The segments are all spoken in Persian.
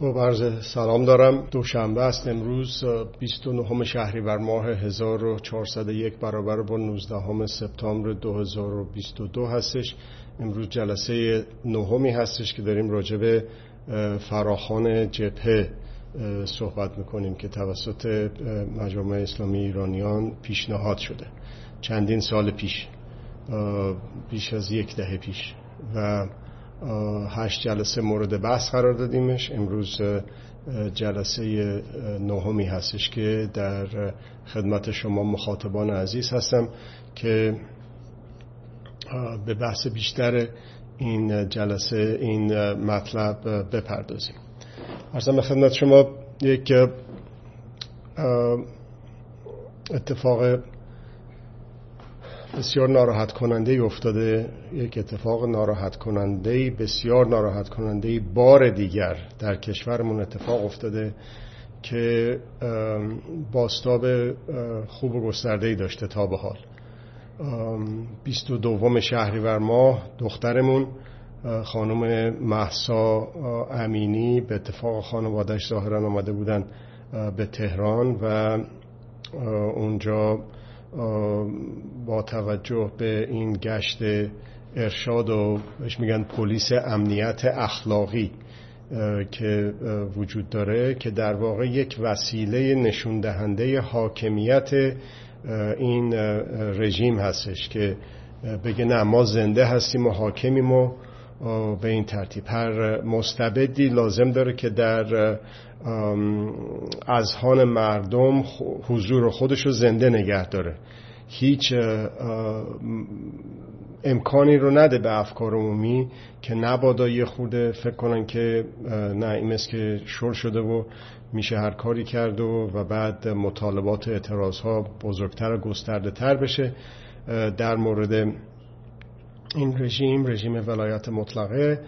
خب عرض سلام دارم. دوشنبه است امروز 29 شهریور ماه 1401 برابر با 19 سپتامبر 2022 هستش. امروز جلسه نهمی هستش که داریم راجع به فراخان جبهه صحبت می‌کنیم که توسط مجامع اسلامی ایرانیان پیشنهاد شده. چندین سال پیش بیش از یک دهه پیش. و هشت جلسه مورد بحث قرار دادیمش. امروز جلسه نهمی هستش که در خدمت شما مخاطبان عزیز هستم که به بحث بیشتر این جلسه این مطلب بپردازیم. ارزم به خدمت شما یک اتفاق بسیار ناراحت کننده افتاده یک اتفاق ناراحت کننده بسیار ناراحت کننده بار دیگر در کشورمون اتفاق افتاده که باستاب خوب و گسترده داشته تا به حال. 22 شهریور ماه دخترمون خانم محسا امینی به اتفاق خانوادش ظاهرا آمده بودن به تهران و اونجا با توجه به این گشت ارشاد و بهش میگن پلیس امنیت اخلاقی که وجود داره که در واقع یک وسیله نشون دهنده حاکمیت این رژیم هستش که بگه نه ما زنده هستیم و حاکمیم و به این ترتیب. هر مستبدی لازم داره که در اذهان مردم حضور خودش رو زنده نگه داره. هیچ امکانی رو نده به افکار عمومی که نبادا یه خورده فکر کنن که نه این که شور شده و میشه هر کاری کرد و, و بعد مطالبات اعتراض ها بزرگتر و گسترده تر بشه در مورد این رژیم رژیم ولایت مطلقه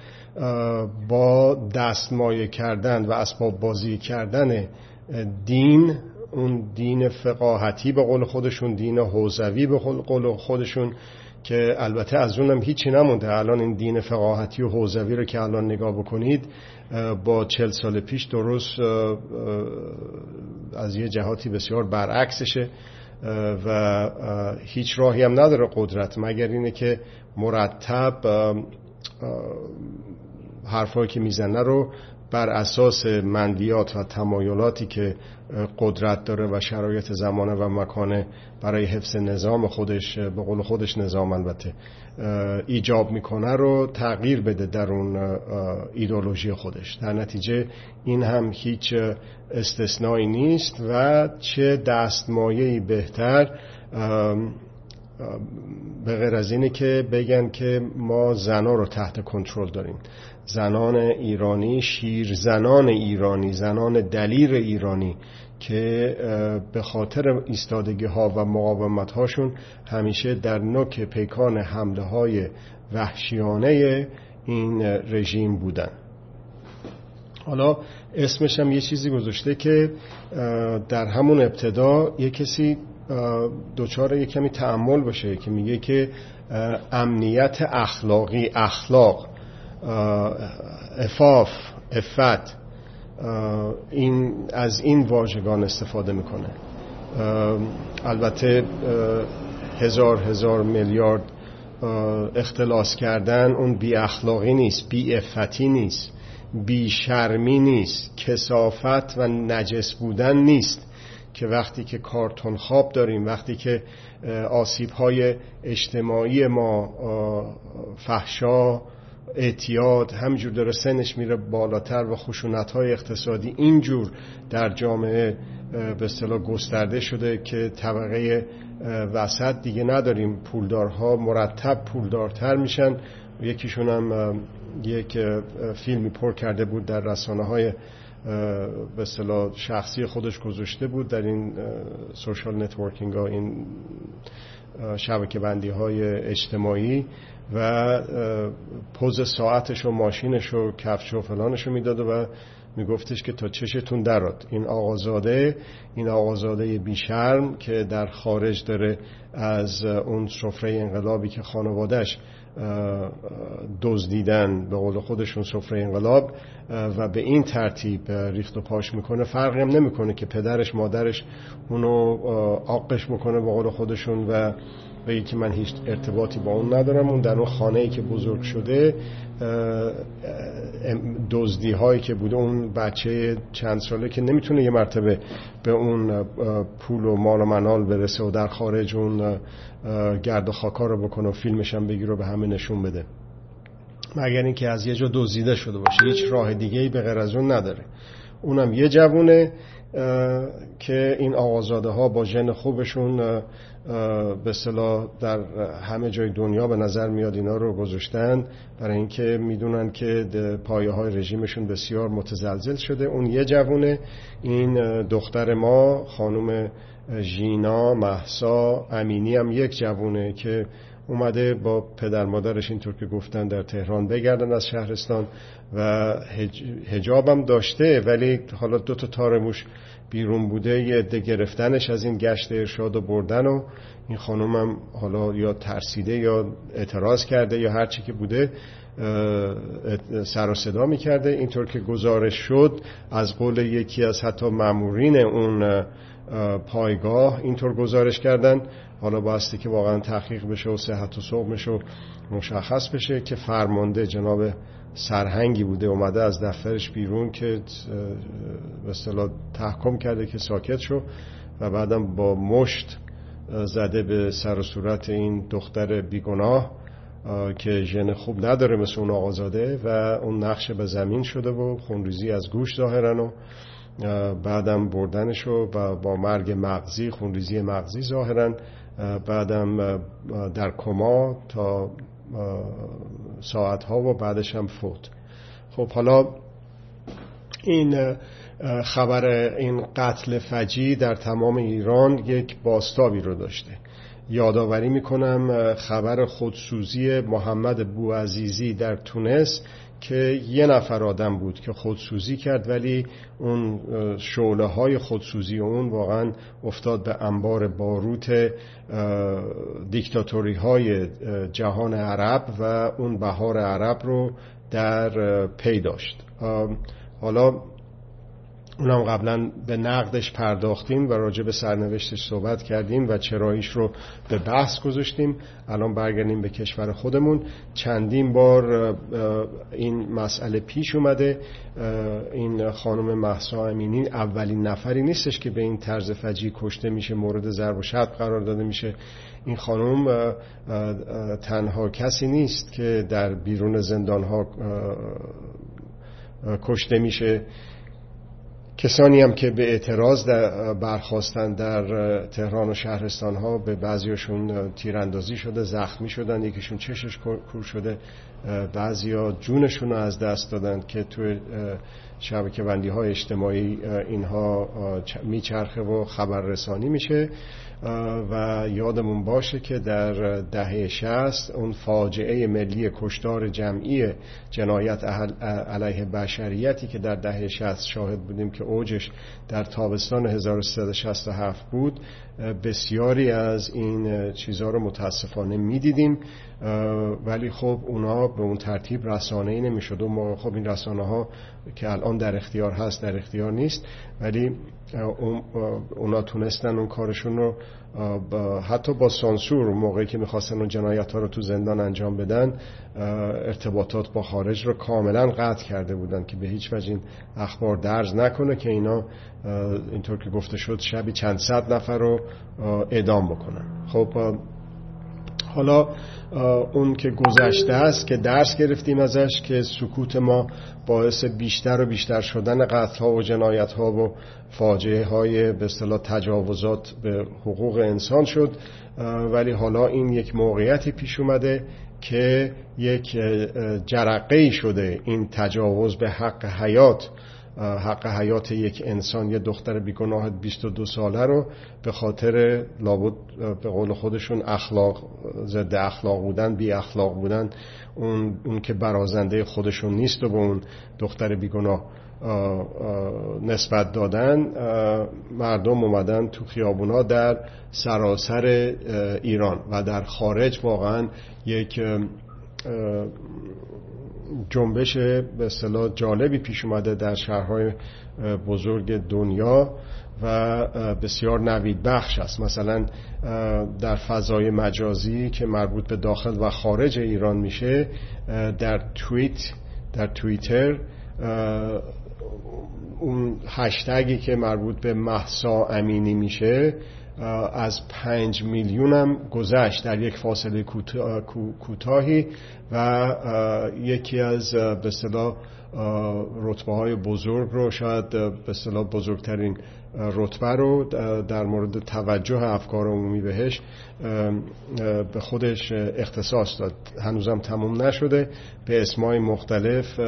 با دستمایه کردن و اسباب بازی کردن دین اون دین فقاهتی به قول خودشون دین حوزوی به قول خودشون که البته از اونم هیچی نمونده. الان این دین فقاهتی و حوزوی رو که الان نگاه بکنید با چل سال پیش درست از یه جهاتی بسیار برعکسشه. و هیچ راهی هم نداره قدرت مگر اینه که مرتب حرفایی که می‌زنه رو بر اساس مندیات و تمایلاتی که قدرت داره و شرایط زمانه و مکانه برای حفظ نظام خودش به قول خودش نظام البته. ایجاب می‌کنه رو تغییر بده در اون ایدولوژی خودش. در نتیجه این هم هیچ استثنایی نیست و چه دستمایهی بهتر به غیر از اینه که بگن که ما زنا رو تحت کنترل داریم. زنان ایرانی شیر زنان ایرانی زنان دلیر ایرانی که به خاطر ایستادگی ها و مقاومت هاشون همیشه در نوک پیکان حمله های وحشیانه این رژیم بودن. حالا اسمش هم یه چیزی گذاشته که در همون ابتدا یه کسی دوچار یه کمی تعمل باشه که میگه که امنیت اخلاقی اخلاق افاف افت این از این واژگان استفاده می‌کنه. البته هزار هزار میلیارد اختلاس کردن اون بی اخلاقی نیست بی افتی نیست بی شرمی نیست کسافت و نجس بودن نیست که وقتی که کارتون خواب داریم وقتی که آسیب های اجتماعی ما فحشا اعتیاد همجور داره سنش میره بالاتر و خشونت های اقتصادی اینجور در جامعه به اصطلاح گسترده شده که طبقه وسط دیگه نداریم. پولدارها مرتب پولدارتر میشن. یکیشون هم یک فیلمی پر کرده بود در رسانه های به اصطلاح شخصی خودش گذاشته بود در این social networking ها این شبکه بندی های اجتماعی. و پوز ساعتش و ماشینش و کفش و فلانش رو می‌داد و میگفتش که تا چشتون دراد. این آقازاده این آقازاده بیشرم که در خارج داره از اون سفره انقلابی که خانوادش دزدیدن به قول خودشون سفره انقلاب و به این ترتیب ریخت و پاش می‌کنه. فرقی هم نمی‌کنه که پدرش مادرش اونو آقش می‌کنه به قول خودشون و به که من هیچ ارتباطی با اون ندارم. اون در اون خانه ای که بزرگ شده دزدی هایی که بوده اون بچه چند ساله که نمی‌تونه یه مرتبه به اون پول و مال و منال برسه و در خارج اون گرد و خاکا رو بکنه و فیلمش هم بگیره و به همه نشون بده. مگر اینکه از یه جا دزدیده شده باشه هیچ راه دیگه ای به غیر از اون نداره. اونم یه جوونه که این آقازاده ها با ژن خوبشون به صلاح در همه جای دنیا به نظر میاد اینا رو گذاشتن برای اینکه می‌دونن که پایه های رژیمشون بسیار متزلزل شده. اون یه جوونه. این دختر ما خانم ژینا محسا امینی هم یک جوونه که اومده با پدر مادرش اینطور که گفتن در تهران بگردن از شهرستان. و هجابم داشته ولی حالا دو تا تارموش بیرون بوده یه عده گرفتنش از این گشت ارشاد و بردن و این خانومم حالا یا ترسیده یا اعتراض کرده یا هرچی که بوده سر و صدا می‌کرده. اینطور که گزارش شد از قول یکی از حتی مامورین اون پایگاه اینطور گزارش کردن. حالا باستی که واقعا تحقیق بشه و صحت و صحبش و مشخص بشه که فرمانده جناب سرهنگی بوده اومده از دفترش بیرون که به اصطلاح تحکم کرده که ساکت شو و بعدم با مشت زده به سر و صورت این دختر بیگناه که ژن خوب نداره مثل اون آقازاده و اون نقشه به زمین شده و خونریزی از گوش ظاهرن و بعدم بردنشو و با مرگ مغزی خونریزی مغزی ظاهرا بعدم در کما تا ساعت ها و بعدش هم فوت. خب حالا این خبر این قتل فجی در تمام ایران یک باستابی رو داشته. یادآوری می‌کنم خبر خودسوزی محمد بوعزیزی در تونس که یه نفر آدم بود که خودسوزی کرد ولی اون شعله های خودسوزی اون واقعا افتاد به انبار باروت دیکتاتوری های جهان عرب و اون بهار عرب رو در پی داشت. حالا اونم قبلا به نقدش پرداختیم و راجع به سرنوشتش صحبت کردیم و چراییش رو به بحث گذاشتیم. الان برگردیم به کشور خودمون. چندین بار این مسئله پیش اومده. این خانم محسا امینی اولین نفری نیستش که به این طرز فجی کشته میشه مورد ضرب و شتم قرار داده میشه. این خانم تنها کسی نیست که در بیرون زندان ها کشته میشه. کسانی هم که به اعتراض برخواستن در تهران و شهرستان ها به بعضیاشون تیراندازی شده زخمی شدن یکیشون چشش کور شده بعضیا جونشون رو از دست دادن که توی شبکه بندی های اجتماعی اینها میچرخه و خبررسانی میشه. و یادمون باشه که در دهه شست اون فاجعه ملی کشتار جمعی جنایت علیه بشریتی که در دهه شست شاهد بودیم که اوجش در تابستان 1367 بود بسیاری از این چیزها رو متاسفانه می‌دیدیم. ولی خب اونا به اون ترتیب رسانه ای نمی‌شد و خب این رسانه ها که الان در اختیار هست در اختیار نیست. ولی اونا تونستن اون کارشون رو حتی با سانسور موقعی که می‌خواستن اون جنایت ها رو تو زندان انجام بدن ارتباطات با خارج رو کاملا قطع کرده بودن که به هیچ وجه این اخبار درز نکنه که اینا اینطور که گفته شد شبی چند صد نفر رو اعدام بکنن. خب حالا اون که گذشته است که درس گرفتیم ازش که سکوت ما باعث بیشتر و بیشتر شدن ها و جنایت ها و فاجعه های به اصطلاح تجاوزات به حقوق انسان شد. ولی حالا این یک موقعیتی پیش اومده که یک جرقه شده این تجاوز به حق حیات. حق حیات یک انسان یه دختر بیگناه 22 ساله رو به خاطر لابد به قول خودشون اخلاق ضد اخلاق بودن بی اخلاق بودن اون, اون که برازنده خودشون نیست و به اون دختر بیگناه نسبت دادن مردم اومدن تو خیابونا در سراسر ایران و در خارج واقعا یک جنبش به اصطلاح جالبی پیش اومده در شهرهای بزرگ دنیا و بسیار نوید بخش است. مثلا در فضای مجازی که مربوط به داخل و خارج ایران میشه در توییت در توییتر اون هشتگی که مربوط به محسا امینی میشه از پنج میلیون هم گذشت در یک فاصله کوتاهی و یکی از به اصطلاح رتبه های بزرگ رو شاید به اصطلاح بزرگترین رتبه رو در مورد توجه افکار عمومی بهش به خودش اختصاص داد. هنوزم تموم نشده. به اسمای مختلف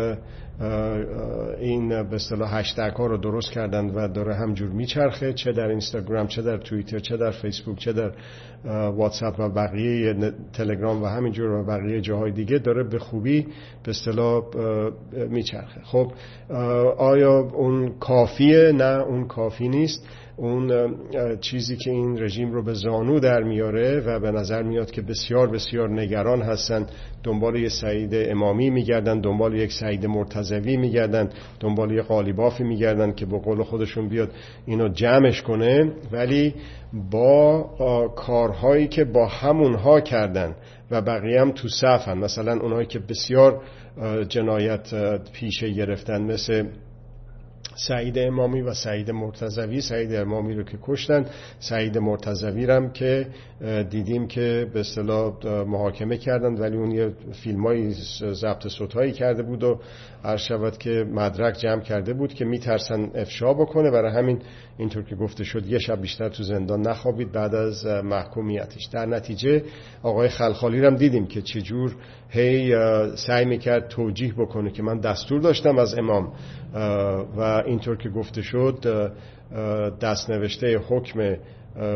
این به اصطلاح هشتگ ها رو درست کردن و داره همجور میچرخه چه در اینستاگرام چه در توییتر چه در فیسبوک چه در واتساپ و بقیه تلگرام و همینجور و بقیه جاهای دیگه داره به خوبی به اصطلاح میچرخه. خب آیا اون کافیه؟ نه اون کافی نیست. اون چیزی که این رژیم رو به زانو در میاره و به نظر میاد که بسیار بسیار نگران هستن دنبال یه سعید امامی میگردن دنبال یک سعید مرتزوی میگردن دنبال یه قالیبافی میگردن که با قول خودشون بیاد اینو جمعش کنه. ولی با کارهایی که با همونها کردن و بقیه هم تو صفن مثلا اونهایی که بسیار جنایت پیشه گرفتن مثل سعید امامی و سعید مرتزوی سعید امامی رو که کشتن. سعید مرتزوی رم که دیدیم که به اصطلاح محاکمه کردن ولی اون یه فیلمایی ضبط صوتهایی کرده بود و شود که مدرک جمع کرده بود که میترسن افشا بکنه. برای همین اینطور که گفته شد یه شب بیشتر تو زندان نخوابید بعد از محکومیتش. در نتیجه آقای خلخالی رم دیدیم که چجور هی سعی می‌کرد توجیه بکنه که من دستور داشتم از امام و اینطور که گفته شد دست نوشته حکم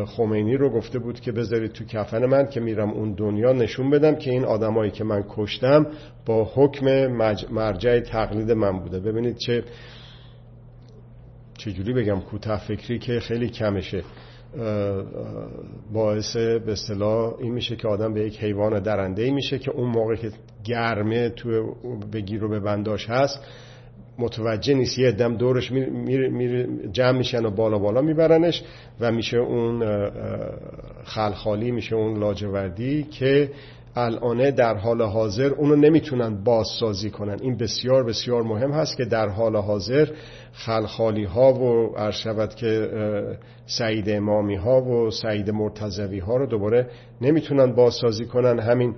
خمینی رو گفته بود که بذارید تو کفن من که میرم اون دنیا نشون بدم که این آدمایی که من کشتم با حکم مرجع تقلید من بوده. ببینید چه چجوری بگم کوتاه فکری که خیلی کمشه. باعث به اصطلاح این میشه که آدم به یک حیوان درنده ای میشه که اون موقع که گرمه تو بگیر و به بنداش هست متوجه نیست. یه دم دورش می جمع میشن و بالا بالا میبرنش و میشه اون خلخالی میشه اون لاجوردی که الانه در حال حاضر اونو نمی‌تونن بازسازی کنن. این بسیار بسیار مهم هست که در حال حاضر خلخالی ها و ارشبت که سعید امامی ها و سعید مرتزوی ها رو دوباره نمی‌تونن بازسازی کنن. همین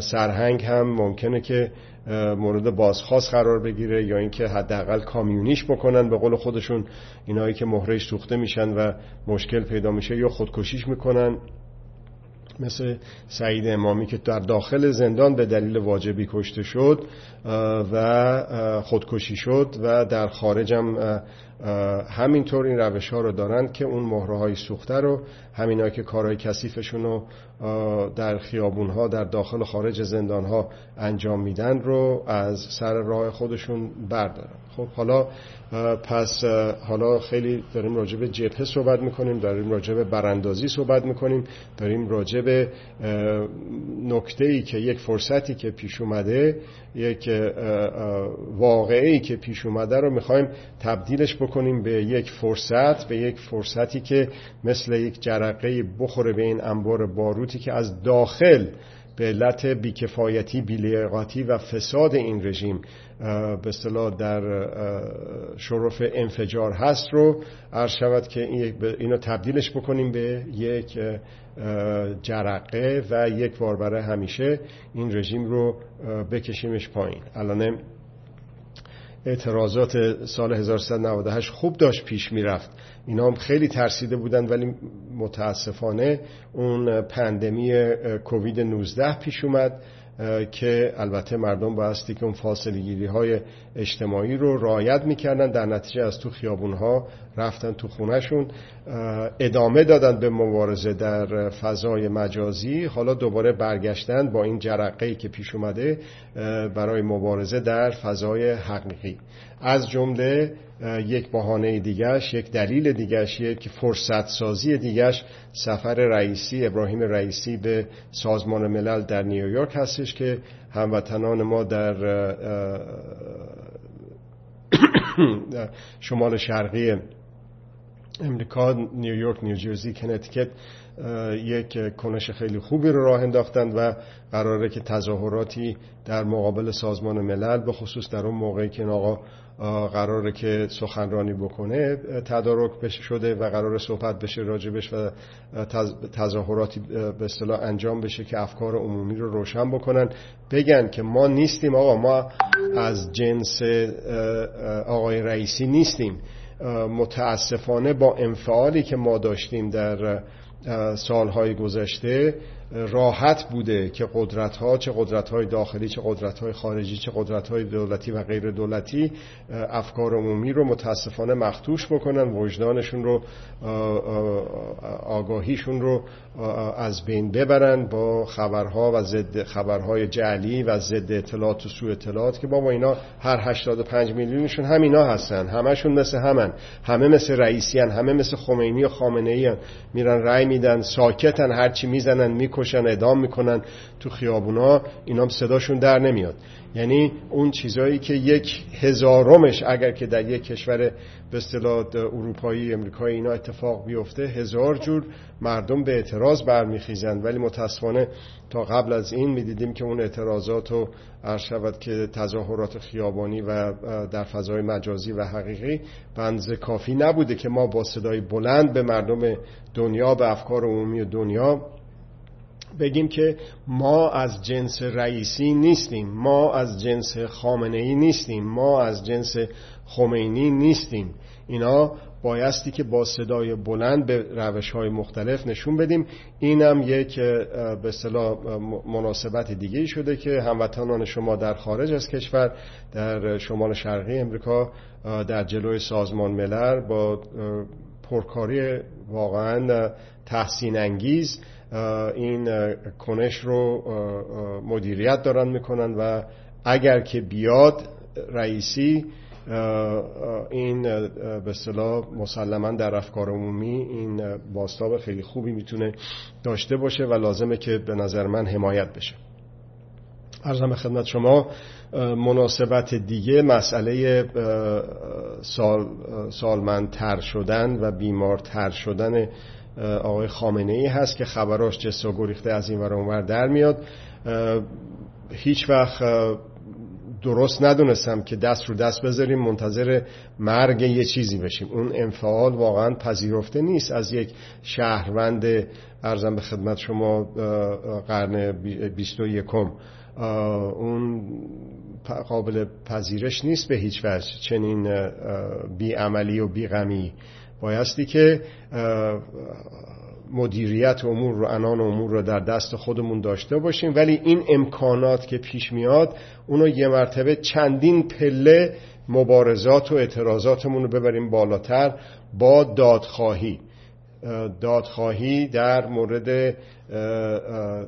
سرهنگ هم ممکنه که مورد بازخواست قرار بگیره یا اینکه حداقل کامیونیش بکنن به قول خودشون اینایی که مهرش سوخته میشن و مشکل پیدا میشه یا خودکشیش می‌کنن. مثل سعید امامی که در داخل زندان به دلیل واجبی کشته شد و خودکشی شد و در خارجم همینطور این روش ها رو دارن که اون مهره های سوخته رو همین که کارهای کثیفشون رو در خیابون ها در داخل و خارج زندان ها انجام میدن رو از سر راه خودشون بردارن. خب حالا پس حالا خیلی داریم راجع به جبهه صحبت می‌کنیم داریم راجع به براندازی صحبت می‌کنیم داریم راجع به نکته ای که یک فرصتی که پیش اومده یک واقعه ای که پیش اومده رو می‌خوایم تبدیلش بکنیم به یک فرصت به یک فرصتی که مثل یک جرقه بخوره به این انبار باروتی که از داخل به علت بیکفایتی بیلیاقتی و فساد این رژیم به اصطلاح در شرف انفجار هست رو عرض شود که اینو تبدیلش بکنیم به یک جرقه و یک بار همیشه این رژیم رو بکشیمش پایین. الان اعتراضات سال 1398 خوب داشت پیش می‌رفت. اینا هم خیلی ترسیده بودن ولی متاسفانه اون پندمی کووید 19 پیش اومد. که البته مردم بایستی که اون فاصله گیری های اجتماعی رو رایت می‌کردن در نتیجه از تو خیابون ها رفتن تو خونهشون ادامه دادن به مبارزه در فضای مجازی حالا دوباره برگشتن با این جرقه که پیش اومده برای مبارزه در فضای حقیقی. از جمله یک بهانه دیگرش یک دلیل دیگرش یک فرصت سازی دیگرش سفر رئیسی ابراهیم رئیسی به سازمان ملل در نیویورک هستش که هموطنان ما در شمال شرقی امریکا نیویورک نیوجرسی کنتیکت یک کنش خیلی خوبی رو راه انداختند و قراره که تظاهراتی در مقابل سازمان ملل به خصوص در اون موقعی که آقا قراره که سخنرانی بکنه تدارک بشه شده و قرار صحبت بشه راجبش و تظاهراتی به اصطلاح انجام بشه که افکار عمومی رو روشن بکنن. بگن که ما نیستیم آقا ما از جنس آقای رئیسی نیستیم. متاسفانه با انفعالی که ما داشتیم در سالهای گذشته راحت بوده که قدرت ها چه قدرت های داخلی چه قدرت های خارجی چه قدرت های دولتی و غیر دولتی افکار عمومی رو متاسفانه مختوش بکنن وجدانشون رو آگاهیشون رو از بین ببرن با خبرها و ضد خبرهای جعلی و ضد اطلاعات و سوء اطلاعات که بابا اینا هر 85 میلیونشون همینا هستن. همشون مثل همن. همه مثل رئیسیان همه مثل خمینی و خامنه ای میرن رأی میدن ساکتن هرچی می‌زنن می‌کشن ادام می‌کنن تو خیابونا اینا صداشون در نمیاد. یعنی اون چیزایی که یک هزارمش اگر که در یک کشور به اصطلاح اروپایی امریکایی اینا اتفاق بیفته هزار جور مردم به اعتراض برمیخیزند ولی متاسفانه تا قبل از این می‌دیدیم که اون اعتراضات عرض شود که تظاهرات خیابانی و در فضای مجازی و حقیقی بنز کافی نبوده که ما با صدای بلند به مردم دنیا به افکار عمومی دنیا بگیم که ما از جنس رئیسی نیستیم ما از جنس خامنه ای نیستیم ما از جنس خمینی نیستیم. اینا بایستی که با صدای بلند به روش های مختلف نشون بدیم. اینم یک به اصطلاح مناسبت دیگه شده که هموطنان شما در خارج از کشور در شمال شرقی امریکا در جلوی سازمان ملل با پرکاری واقعا تحسین انگیز این کنش رو مدیریت دارن می‌کنن و اگر که بیاد رئیسی این به صلاح مسلما در افکار عمومی این باستاب خیلی خوبی می‌تونه داشته باشه و لازمه که به نظر من حمایت بشه. ارزم خدمت شما مناسبت دیگه مسئله سال سالمندتر شدن و بیمارتر شدن آقای خامنه ای هست که خبراش جس و گریخته از این ور در میاد. هیچ وقت درست ندونستم که دست رو دست بذاریم منتظر مرگ یه چیزی بشیم. اون انفعال واقعا پذیرفته نیست. از یک شهروند ارزم به خدمت شما قرن بیست و یکم. اون قابل پذیرش نیست به هیچ وجه. چنین بیعملی و بیغمی بایستی که مدیریت امور رو انان امور رو در دست خودمون داشته باشیم. ولی این امکانات که پیش میاد اونو یه مرتبه چندین پله مبارزات و اعتراضاتمون رو ببریم بالاتر با دادخواهی. دادخواهی در مورد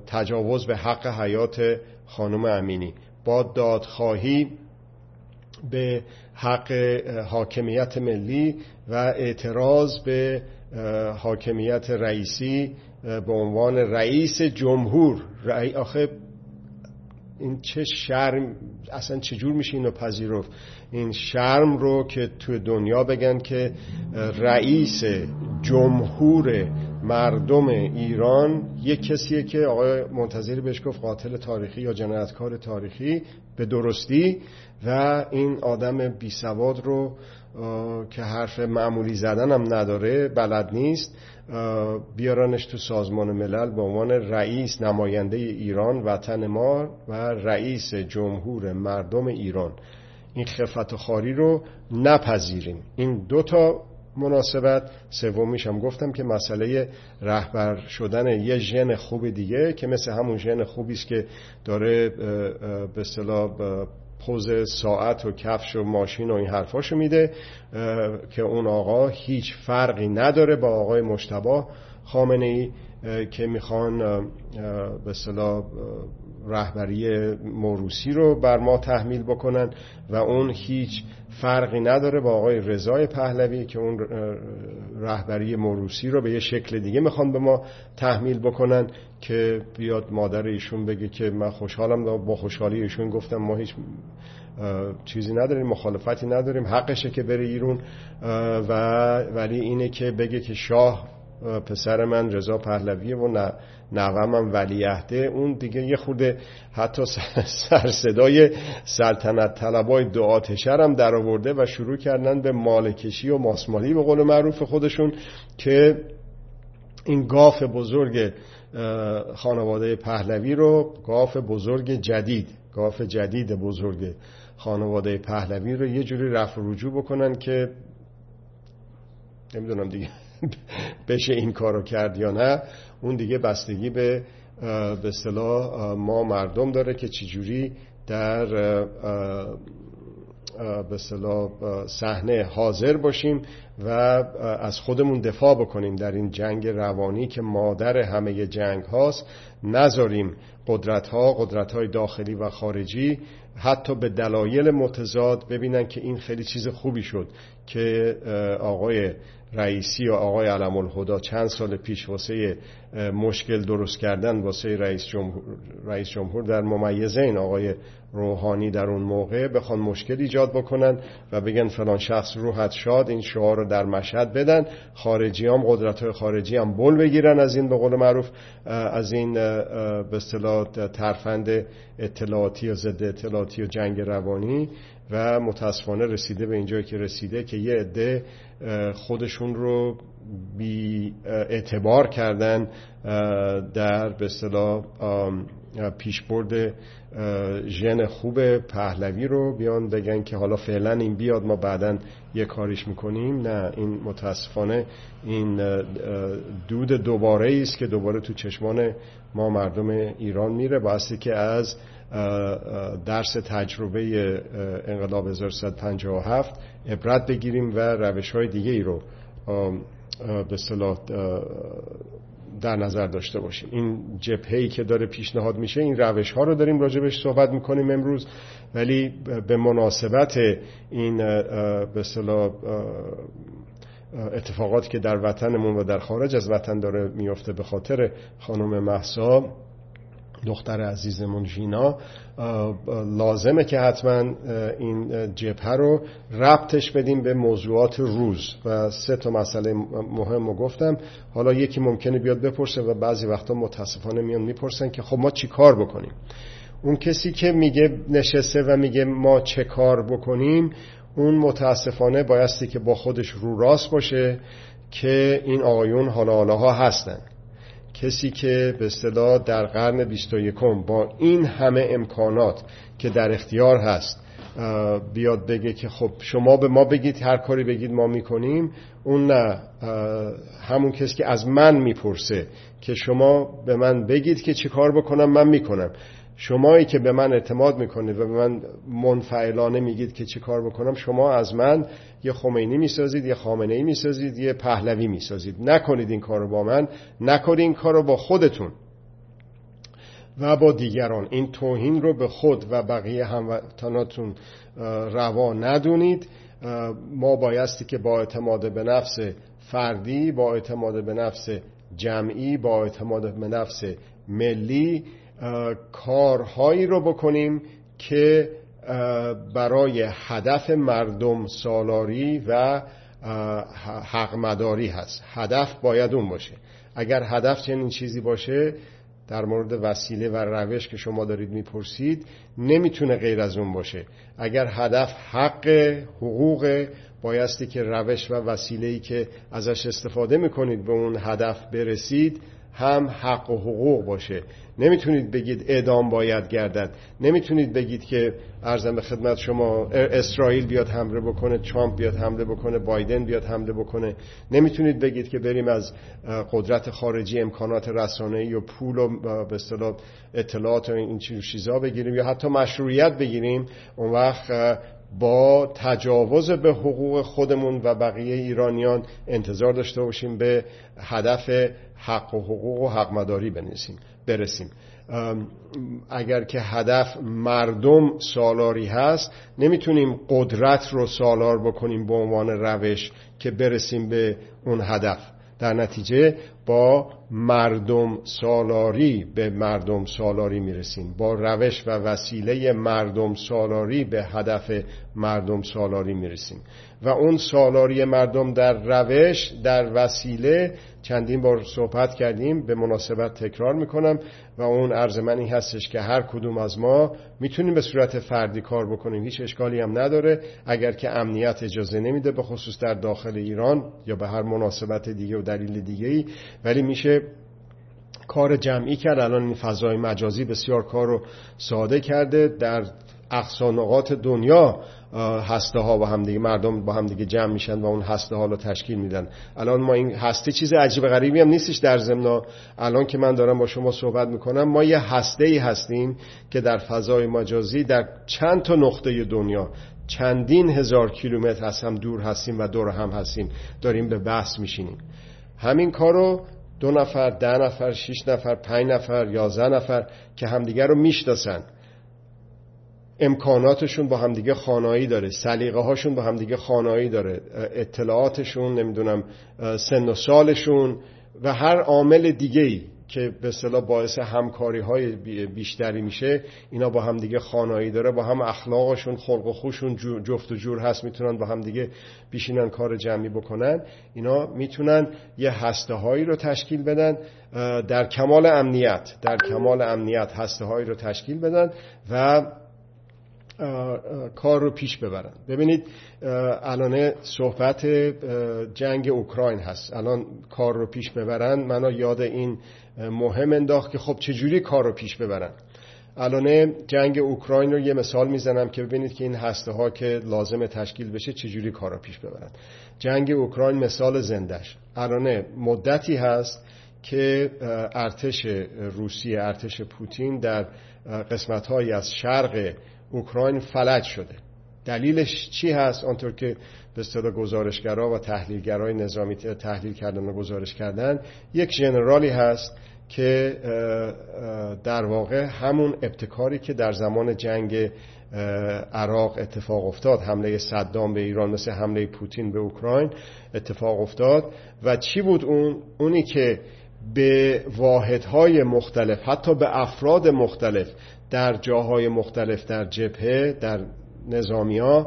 تجاوز به حق حیات خانم امینی. با دادخواهی به حق حاکمیت ملی و اعتراض به حاکمیت رئیسی به عنوان رئیس جمهور. رئی آخه این چه شرم اصلا چجور میشه اینو پذیرفت؟ این شرم رو که تو دنیا بگن که رئیس جمهور مردم ایران یک کسیه که آقای منتظری بهش گفت قاتل تاریخی یا جنایتکار تاریخی به درستی و این آدم بی سواد رو که حرف معمولی زدن هم نداره بلد نیست بیارانش تو سازمان ملل به عنوان رئیس نماینده ایران وطن ما و رئیس جمهور مردم ایران. این خفت خاری رو نپذیریم. این دوتا مناسبت. سومیش هم گفتم که مسئله رهبر شدن یه ژن خوب دیگه که مثل همون ژن خوبی است که داره به اصطلاح پوز ساعت و کفش و ماشین و این حرفاشو میده که اون آقا هیچ فرقی نداره با آقای مشتبا خامنه ای که می‌خوان به اصطلاح رهبری موروسی رو بر ما تحمیل بکنن و اون هیچ فرقی نداره با آقای رضای پهلوی که اون رهبری موروسی رو به یه شکل دیگه می‌خوان به ما تحمیل بکنن که بیاد مادر ایشون بگه که من خوشحالم با خوشحالی ایشون گفتم ما هیچ چیزی نداریم مخالفتی نداریم حقشه که بره ایرون و ولی اینه که بگه که شاه پسر من رضا پهلویه و نوامم ولیعهده اون دیگه یه خورده حتی سر صدای سلطنت طلبای دو آتشر هم در آورده و شروع کردن به مالکشی و ماسمالی به قول معروف خودشون که این گاف بزرگ خانواده پهلوی رو گاف بزرگ جدید گاف جدید بزرگ خانواده پهلوی رو یه جوری رفع رجوع بکنن که نمی‌دونم دیگه. بشه این کارو کرد یا نه اون دیگه بستگی به به اصطلاح ما مردم داره که چجوری در به اصطلاح صحنه حاضر باشیم و از خودمون دفاع بکنیم در این جنگ روانی که مادر همه جنگ هاست. نذاریم قدرت ها قدرت های داخلی و خارجی حتی به دلایل متضاد ببینن که این خیلی چیز خوبی شد. که آقای رئیسی و آقای علم الهدا چند سال پیش واسه مشکل درست کردن واسه رئیس جمهور, رئیس جمهور در ممیزه این آقای روحانی در اون موقع بخوان مشکل ایجاد بکنن و بگن فلان شخص روحت شاد این شعار رو در مشهد بدن خارجی هم قدرت های خارجی هم بل بگیرن از این به قول معروف از این به اصطلاح ترفند اطلاعاتی و ضد اطلاعاتی و جنگ روانی. و متاسفانه رسیده به اینجایی که رسیده که یه عده خودشون رو بی اعتبار کردن در به اصطلاح پیشبرد ژن خوب پهلوی رو بیان بگن که حالا فعلا این بیاد ما بعدا یه کاریش می‌کنیم. نه این متاسفانه این دود دوباره است که دوباره تو چشمان ما مردم ایران میره. باعثی که از درس تجربه انقلاب 1357 عبرت بگیریم و روش های دیگه ای رو به صلاح در نظر داشته باشیم. این جبهه‌ای که داره پیشنهاد میشه این روش ها رو داریم راجبش صحبت می‌کنیم امروز. ولی به مناسبت این به صلاح اتفاقاتی که در وطنمون و در خارج از وطن داره میفته به خاطر خانم محسا دختر عزیزمون ژینا لازمه که حتما این جبهه رو ربطش بدیم به موضوعات روز و سه تا مسئله مهم رو گفتم. حالا یکی ممکنه بیاد بپرسه و بعضی وقتا متاسفانه میان می‌پرسن که خب ما چی کار بکنیم. اون کسی که میگه نشسته و میگه ما چه کار بکنیم اون متاسفانه بایستی که با خودش رو راست باشه که این آقایون حالا حالا ها هستن. کسی که به اصطلاح در قرن 21 با این همه امکانات که در اختیار هست بیاد بگه که خب شما به ما بگید هر کاری بگید ما می‌کنیم. اون نه همون کسی که از من می‌پرسه که شما به من بگید که چی کار بکنم من می‌کنم. شمایی که به من اعتماد می‌کنید و به من منفعلانه میگید که چی کار بکنم شما از من یه خمینی می‌سازید یه خامنه ای می‌سازید یه پهلوی می‌سازید. نکنید این کارو با من نکنید این کارو با خودتون و با دیگران. این توهین رو به خود و بقیه هموطناتون روا ندونید. ما بایستی که با اعتماد به نفس فردی با اعتماد به نفس جمعی با اعتماد به نفس ملی کارهایی رو بکنیم که برای هدف مردم سالاری و حق مداری هست. هدف باید اون باشه. اگر هدف چنین چیزی باشه در مورد وسیله و روش که شما دارید می‌پرسید نمی‌تونه غیر از اون باشه. اگر هدف حق حقوق بایستی که روش و وسیله‌ای که ازش استفاده می‌کنید به اون هدف برسید هم حق و حقوق باشه. نمی‌تونید بگید اعدام باید گردد. نمی‌تونید بگید که ارزم به خدمت شما اسرائیل بیاد حمله بکنه ترامپ بیاد حمله بکنه بایدن بیاد حمله بکنه. نمی‌تونید بگید که بریم از قدرت خارجی امکانات رسانه‌ای و پول و به اصطلاح اطلاعات و این چیزا بگیریم یا حتی مشروعیت بگیریم. اون وقت با تجاوز به حقوق خودمون و بقیه ایرانیان انتظار داشته باشیم به هدف حق و حقوق و حق مداری بنویسیم برسیم. اگر که هدف مردم سالاری هست نمی‌تونیم قدرت رو سالار بکنیم به عنوان روش که برسیم به اون هدف. در نتیجه با مردم سالاری به مردم سالاری می‌رسیم. با روش و وسیله مردم سالاری به هدف مردم سالاری می‌رسیم. و اون سالاری مردم در روش در وسیله چندین بار صحبت کردیم به مناسبت تکرار می‌کنم و اون عرض من این هستش که هر کدوم از ما می‌تونیم به صورت فردی کار بکنیم. هیچ اشکالی هم نداره. اگر که امنیت اجازه نمیده به خصوص در داخل ایران یا به هر مناسبت دیگه و دلیل دیگه ای ولی میشه کار جمعی کرد. الان این فضای مجازی بسیار کار رو ساده کرده. در اقصانقات دنیا هسته ها با همدیگه مردم با همدیگه جمع میشن و اون هسته ها رو تشکیل میدن. الان ما این هسته چیز عجیب غریبی هم نیستش در ضمن الان که من دارم با شما صحبت می‌کنم. ما یه هسته ای هستیم که در فضای مجازی در چند تا نقطه دنیا چندین هزار کیلومتر از هم دور هستیم و دور هم هستیم داریم به بحث میشینیم. همین کارو دو نفر ده نفر شیش نفر پنج نفر یازده نفر که همدیگر رو می‌شناسن. امکاناتشون با همدیگه خانایی داره سلیقه هاشون با همدیگه خانایی داره اطلاعاتشون نمی‌دونم سن و سالشون و هر عامل دیگه ای که به اصطلاح باعث همکاری های بیشتری میشه اینا با همدیگه خانایی داره با هم اخلاقشون خلق و خوشون جفت و جور هست می‌تونن با همدیگه بیشینن کار جمعی بکنن. اینا می‌تونن یه هسته هایی رو تشکیل بدن در کمال امنیت در کمال امنیت هسته هایی رو تشکیل بدن و کار رو پیش ببرن. ببینید الان صحبت جنگ اوکراین هست. الان کار رو پیش ببرن. منو یاد این مهم انداخت که خب چجوری کار رو پیش ببرن. الان جنگ اوکراین رو یه مثال می‌زنم که ببینید که این هسته ها که لازم تشکیل بشه چجوری کار رو پیش ببرن. جنگ اوکراین مثال زندش الان مدتی هست که ارتش روسیه ارتش پوتین در قسمت های از شرق اوکراین فلج شده. دلیلش چی هست؟ آنطور که به اصطلاح گزارشگرا و تحلیلگرای نظامی تحلیل کردن و گزارش کردن یک ژنرالی هست که در واقع همون ابتکاری که در زمان جنگ عراق اتفاق افتاد حمله صدام به ایران مثل حمله پوتین به اوکراین اتفاق افتاد. و چی بود اون؟ اونی که به واحدهای مختلف حتی به افراد مختلف در جاهای مختلف در جبهه در نظامیا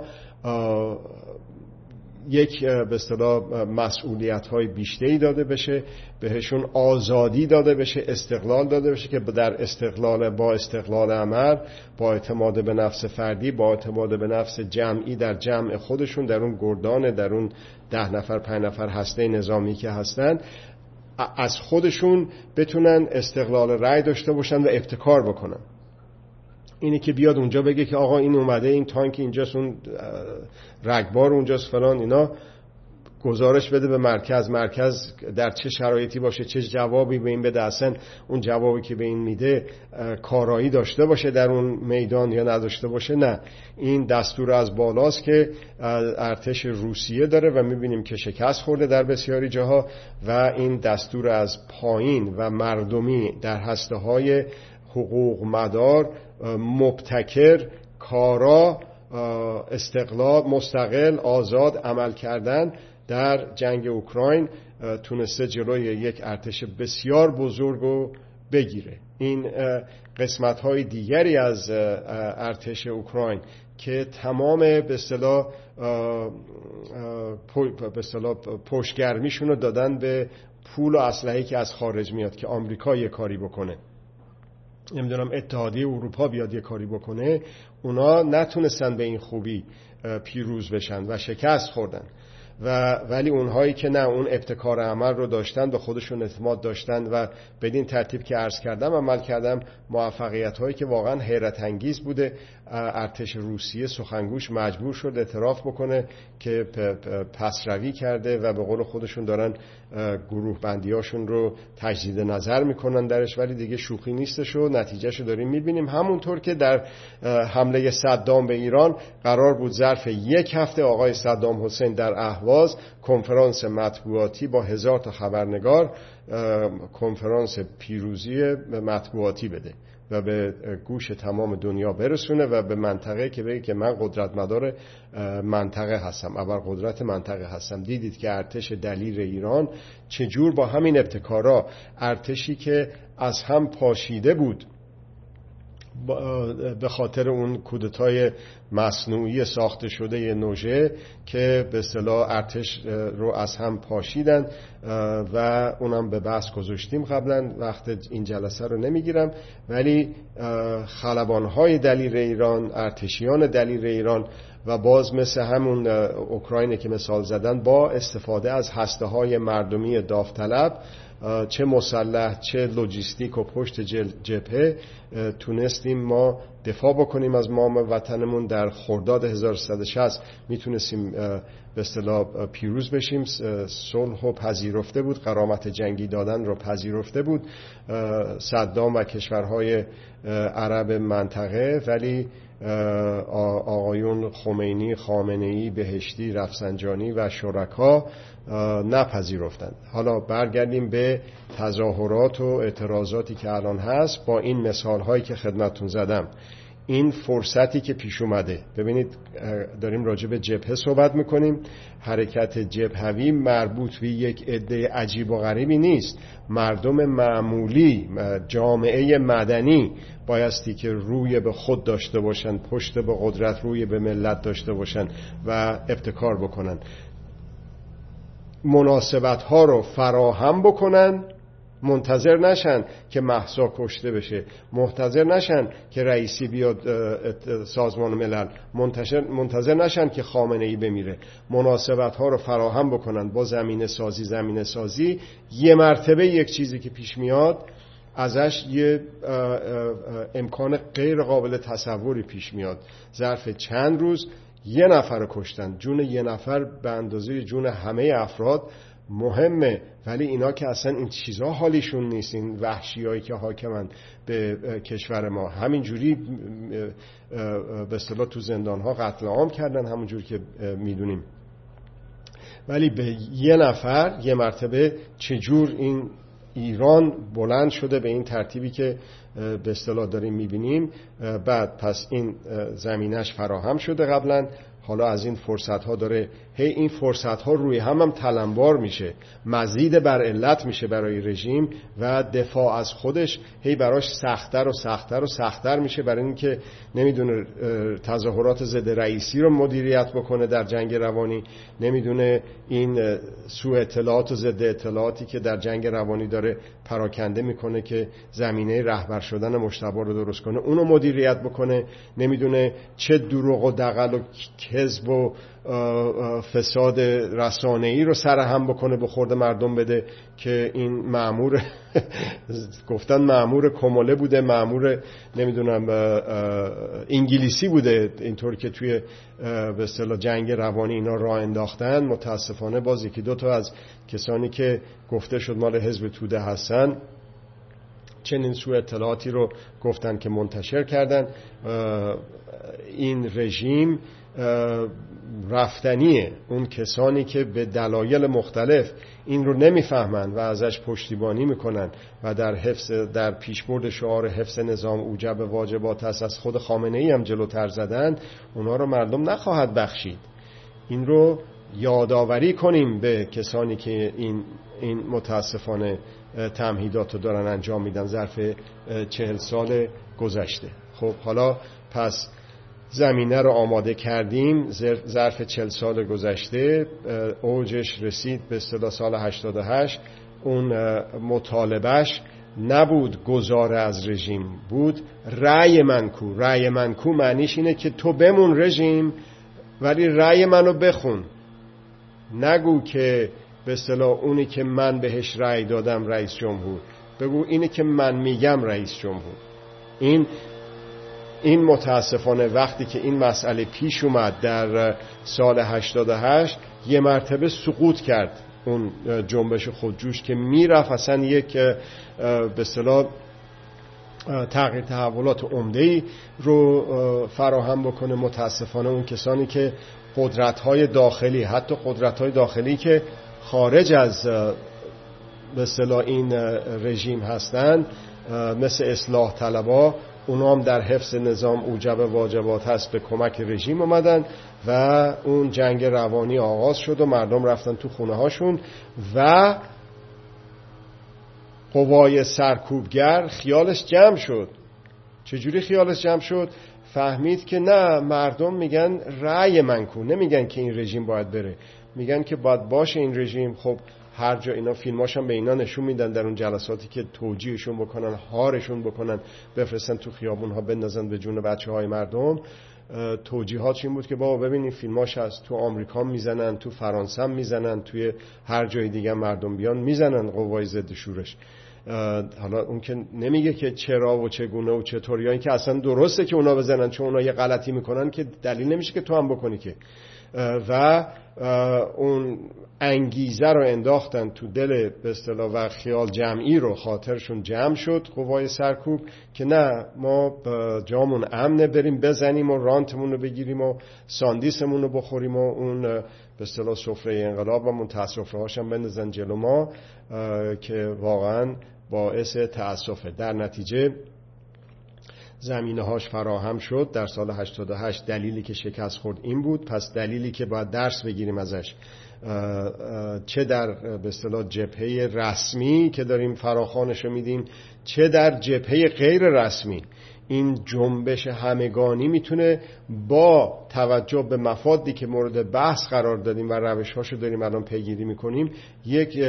یک به اصطلاح مسئولیت های بیشتری داده بشه بهشون آزادی داده بشه استقلال داده بشه که در استقلال با استقلال عمل با اعتماد به نفس فردی با اعتماد به نفس جمعی در جمع خودشون در اون گردان در اون ده نفر پنج نفر هسته نظامی که هستن از خودشون بتونن استقلال رأی داشته باشن و ابتکار بکنن. اینه که بیاد اونجا بگه که آقا این اومده این تانک اینجاست اون رگبار اونجاست فلان اینا. گزارش بده به مرکز مرکز در چه شرایطی باشه چه جوابی به این بده. اصلا اون جوابی که به این میده کارایی داشته باشه در اون میدان یا نداشته باشه نه. این دستور از بالاست که ارتش روسیه داره و می‌بینیم که شکست خورده در بسیاری جاها و این دستور از پایین و مردمی در هسته های حقوق مدار مبتکر کارا استقلال مستقل آزاد عمل کردن در جنگ اوکراین تونسته جلوی یک ارتش بسیار بزرگ رو بگیره. این قسمت های دیگری از ارتش اوکراین که تمام به اصطلاح پشتگرمیشون رو دادن به پول و اسلحه‌ای که از خارج میاد که آمریکا یه کاری بکنه. نمی‌دونم اتحادیه اروپا بیاد یه کاری بکنه اونا نتونستن به این خوبی پیروز بشن و شکست خوردن. و ولی اونهایی که نه اون ابتکار عمل رو داشتن به خودشون اعتماد داشتن و بدین ترتیب که عرض کردم عمل کردم موفقیت هایی که واقعا حیرت انگیز بوده. ارتش روسیه سخنگوش مجبور شد اعتراف بکنه که پسروی کرده و به قول خودشون دارن گروه بندیاشون رو تجدید نظر می‌کنن درش ولی دیگه شوخی نیستش و نتیجهش رو داریم می‌بینیم. همونطور که در حمله صدام به ایران قرار بود ظرف یک هفته آقای صدام حسین در اهواز کنفرانس مطبوعاتی با هزار تا خبرنگار کنفرانس پیروزی مطبوعاتی بده و به گوش تمام دنیا برسونه و به منطقه که بگه که من قدرت مدار منطقه هستم اول قدرت منطقه هستم. دیدید که ارتش دلیر ایران چجور با همین ابتکارا ارتشی که از هم پاشیده بود به خاطر اون کودتای مصنوعی ساخته شده نوژه که به اصطلاح ارتش رو از هم پاشیدن و اونم به بحث گذاشتیم قبلا. وقت این جلسه رو نمی‌گیرم. ولی خلبانهای دلیر ایران ارتشیان دلیر ایران و باز مثل همون اوکراین که مثال زدن با استفاده از هسته های مردمی داوطلب چه مسلح چه لوجیستیک و پشت جبهه تونستیم ما دفاع بکنیم از مام وطنمون در خرداد 1360 می‌تونستیم به اصطلاح پیروز بشیم. صلح و پذیرفته بود قرامت جنگی دادن رو پذیرفته بود صدام و کشورهای عرب منطقه. ولی آقایون خمینی خامنه بهشتی رفسنجانی و شرکا نپذیرفتند. حالا برگردیم به تظاهرات و اعتراضاتی که الان هست. با این مثال هایی که خدمتون زدم. این فرصتی که پیش اومده. ببینید داریم راجع به جبهه صحبت می‌کنیم. حرکت جبهوی مربوط به یک عده عجیب و غریبی نیست. مردم معمولی جامعه مدنی بایستی که روی به خود داشته باشن پشت به قدرت روی به ملت داشته باشن و ابتکار بکنن. مناسبت ها رو فراهم بکنن. منتظر نشن که محسا کشته بشه. منتظر نشن که رئیسی بیاد سازمان ملل. منتظر نشن که خامنه ای بمیره. مناسبت ها رو فراهم بکنن با زمین سازی زمین سازی. یه مرتبه یک چیزی که پیش میاد ازش یه امکان غیر قابل تصوری پیش میاد. ظرف چند روز یه نفر کشتن. جون یه نفر به اندازه جون همه افراد مهمه ولی اینا که اصلا این چیزها حالیشون نیست این وحشی هایی که حاکمن به کشور ما. همینجوری به اصطلاح تو زندان ها قتل عام کردن همونجور که می‌دونیم. ولی به یه نفر یه مرتبه چجور این ایران بلند شده به این ترتیبی که به اصطلاح داریم می‌بینیم بعد پس این زمینش فراهم شده قبلا. حالا از این فرصت ها داره هی این فرصت ها روی هم هم تلمبار میشه. مزید بر علت میشه برای رژیم و دفاع از خودش هی براش سختتر و سختتر و سختتر میشه برای اینکه نمی‌دونه تظاهرات ضد رئیسی رو مدیریت بکنه در جنگ روانی. نمی‌دونه این سوء اطلاعات و ضد اطلاعاتی که در جنگ روانی داره پراکنده می‌کنه که زمینه رهبر شدن مشتبه رو درست کنه. اونو مدیریت بکنه. نمی‌دونه چه دروغ و دقل و کذب و فساد رسانه ای رو سر هم بکنه به خورد مردم بده که این معمور گفتن معمور کماله بوده معمور نمی‌دونم انگلیسی بوده اینطور که توی به اصطلاح جنگ روانی اینا راه انداختن. متاسفانه باز یکی دو تا از کسانی که گفته شد مال حزب توده هستن چنین سو اطلاعاتی رو گفتن که منتشر کردن. این رژیم رفتنیه. اون کسانی که به دلایل مختلف این رو نمی‌فهمند و ازش پشتیبانی می‌کنن و در حفظ در پیشبرد شعار حفظ نظام اوجب واجبات است از خود خامنه ای هم جلوتر زدن اونا رو مردم نخواهد بخشید. این رو یادآوری کنیم به کسانی که این, این متاسفانه تمهیدات رو دارن انجام میدن ظرف چهل سال گذشته. خب حالا پس زمینه رو آماده کردیم. ظرف چل سال گذشته اوجش رسید به سال 88 اون مطالبهش نبود گذار از رژیم بود. رأی منکو رأی منکو معنیش اینه که تو بمون رژیم ولی رأی منو بخون. نگو که به اصطلاح اونی که من بهش رأی دادم رئیس جمهور. بگو اینه که من میگم رئیس جمهور. این این متاسفانه وقتی که این مسئله پیش اومد در سال 88 یه مرتبه سقوط کرد اون جنبش خودجوش که می‌رفت اصلا یک به اصطلاح تغییر تحولات عمده رو فراهم بکنه متاسفانه اون کسانی که قدرت های داخلی حتی قدرت های داخلی که خارج از به این رژیم هستند مثل اصلاح طلبا اونا هم در حفظ نظام اوجب واجبات هست به کمک رژیم اومدن و اون جنگ روانی آغاز شد و مردم رفتن تو خونه هاشون و قوای سرکوبگر خیالش جمع شد. چجوری خیالش جمع شد؟ فهمید که نه مردم میگن رأی من کن نمیگن که این رژیم باید بره. میگن که باید باشه این رژیم. خب هر جا اینا فیلماش هم به اینا نشون میدن در اون جلساتی که توجیهشون بکنن هارشون بکنن بفرستن تو خیابون ها بندازن به جون بچه های مردم توجیهات این بود که بابا ببین این فیلماش هست تو آمریکا می‌زنن تو فرانسه می‌زنن توی هر جای دیگه مردم بیان می‌زنن قوای ضد شورش. حالا اون که نمیگه که چرا و چگونه و چطور یا اینکه اصلا درسته که اونا بزنن چون اونا یه غلطی می‌کنن که دلیل نمیشه که تو هم بکنی که. و اون انگیزه رو انداختن تو دل به اصطلاح و خیال جمعی رو خاطرشون جمع شد قوای سرکوب که نه ما جامون امنه بریم بزنیم و رانتمون رو بگیریم و ساندیسمون رو بخوریم و اون به اصطلاح سفره انقلاب و سفره هاشم بندازن جلو ما که واقعا باعث تأسفه. در نتیجه زمینه هاش فراهم شد. در سال 88 دلیلی که شکست خورد این بود. پس دلیلی که باید درس بگیریم ازش چه در به اصطلاح جبهه رسمی که داریم فراخانش میدیم چه در جبهه غیر رسمی. این جنبش همگانی می‌تونه با توجه به مفادی که مورد بحث قرار دادیم و روش هاشو داریم الان پیگیری می‌کنیم یک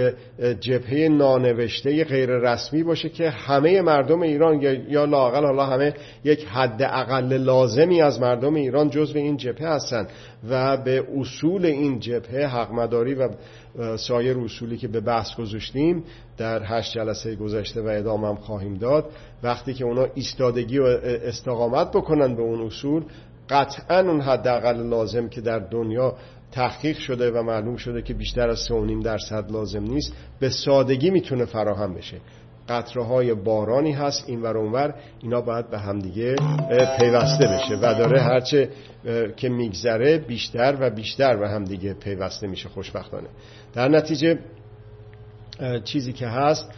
جبهه نانوشته غیر رسمی باشه که همه مردم ایران یا لاقل حالا همه یک حد اقل لازمی از مردم ایران جزو این جبهه هستن و به اصول این جبهه حقمداری و سایر اصولی که به بحث گذاشتیم در هشت جلسه گذشته و ادامه هم خواهیم داد. وقتی که اونا ایستادگی و استقامت بکنن به اون اصول قطعا اون حداقل لازم که در دنیا تحقیق شده و معلوم شده که بیشتر از 3.5 درصد لازم نیست به سادگی می‌تونه فراهم بشه. قطره های بارانی هست این ور اونور اینا باید به همدیگه پیوسته بشه و داره هرچه که میگذره بیشتر و بیشتر به همدیگه پیوسته میشه خوشبختانه. در نتیجه چیزی که هست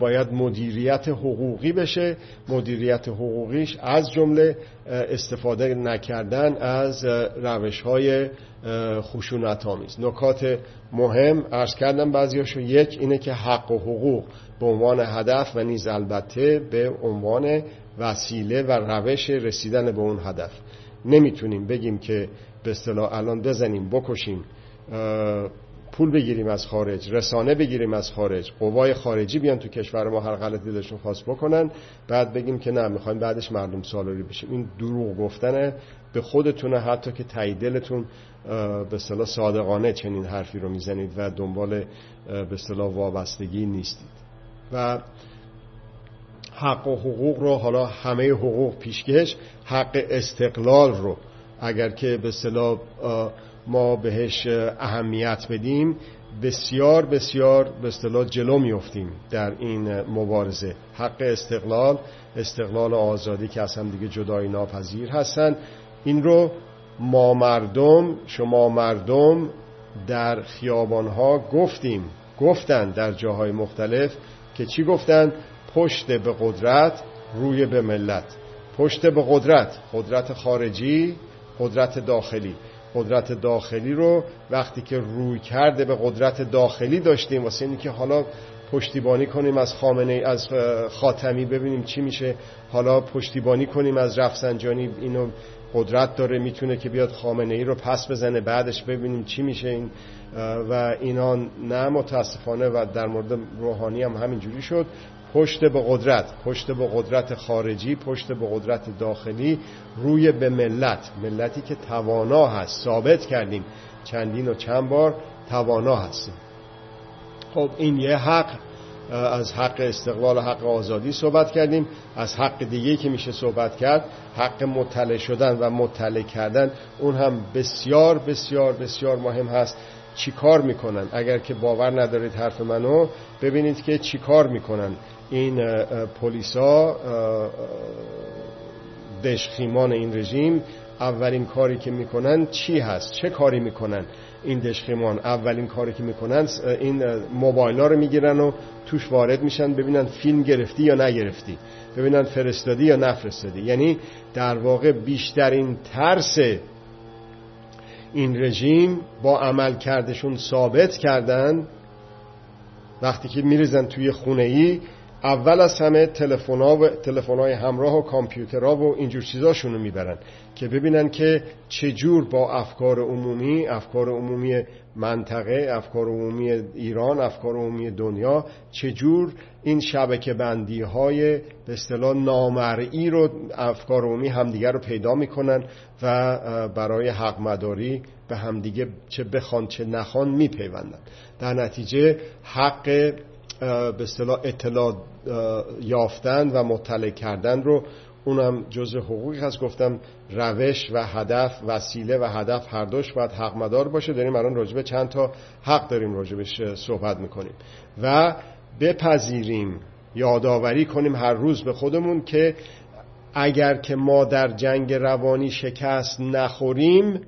باید مدیریت حقوقی بشه. مدیریت حقوقیش از جمله استفاده نکردن از روش های خشونت آمیز نکات مهم ارز کردم بعضیاشو. یک اینه که حق و حقوق به عنوان هدف و نیز البته به عنوان وسیله و روش رسیدن به اون هدف. نمی‌تونیم بگیم که به اصطلاح الان بزنیم بکشیم پول بگیریم از خارج رسانه بگیریم از خارج قوای خارجی بیان تو کشور ما هر غلطی دلشون خواست بکنن بعد بگیم که نه می‌خوایم بعدش مردم سالاری بشیم. این دروغ گفتنه به خودتونه حتی که تاییدلتون به اصطلاح صادقانه چنین حرفی رو می‌زنید و دنبال به اصطلاح وابستگی نیستید. و حق و حقوق رو حالا همه حقوق پیشکش حق استقلال رو اگر که به اصطلاح ما بهش اهمیت بدیم بسیار بسیار به اصطلاح جلو میفتیم در این مبارزه. حق استقلال استقلال آزادی که اصلا دیگه جدای ناپذیر هستن. این رو ما مردم شما مردم در خیابانها گفتیم. گفتن در جاهای مختلف که چی گفتن؟ پشت به قدرت روی به ملت. پشت به قدرت قدرت خارجی قدرت داخلی. قدرت داخلی رو وقتی که روی کرده به قدرت داخلی داشتیم واسه اینی که حالا پشتیبانی کنیم از خامنه از خاتمی ببینیم چی میشه. حالا پشتیبانی کنیم از رفسنجانی اینو قدرت داره می‌تونه که بیاد خامنه ای رو پس بزنه بعدش ببینیم چی میشه این و اینا نه متاسفانه و در مورد روحانی هم همینجوری شد. پشت به قدرت پشت به قدرت خارجی پشت به قدرت داخلی روی به ملت. ملتی که توانا هست. ثابت کردیم. چندین و چند بار توانا هستیم. خب این یه حق. از حق استقلال و حق آزادی صحبت کردیم. از حق دیگه که میشه صحبت کرد حق مطلع شدن و مطلع کردن اون هم بسیار بسیار بسیار مهم هست. چی کار می‌کنن. اگر که باور ندارید حرف منو ببینید که چی کار می‌کنن. این پلیسا دشخیمان این رژیم اولین کاری که می‌کنن چی هست؟ چه کاری می‌کنن این دشخیمان اولین کاری که می‌کنن این موبایل ها رو می‌گیرن و توش وارد میشن ببینن فیلم گرفتی یا نگرفتی. ببینن فرستادی یا نفرستادی. یعنی در واقع بیشترین ترس این رژیم با عمل کردشون ثابت کردن وقتی که میریزن توی خونه ای اول از همه تلفن های همراه و کامپیوترها و اینجور چیزاشون رو می‌برن که ببینن که چجور با افکار عمومی افکار عمومی منطقه افکار عمومی ایران افکار عمومی دنیا چجور این شبکه بندی های به اصطلاح نامرئی رو افکار عمومی همدیگر رو پیدا می‌کنن و برای حق مداری به همدیگه چه بخوان چه نخوان میپیوندن. در نتیجه حق به اصطلاح اطلاع یافتن و مطلع کردن رو اونم جز حقوقی هست. گفتم روش و هدف وسیله و هدف هر دوش باید حق مدار باشه. داریم الان راجبه چند تا حق داریم راجبش صحبت می‌کنیم. و بپذیریم یادآوری کنیم هر روز به خودمون که اگر که ما در جنگ روانی شکست نخوریم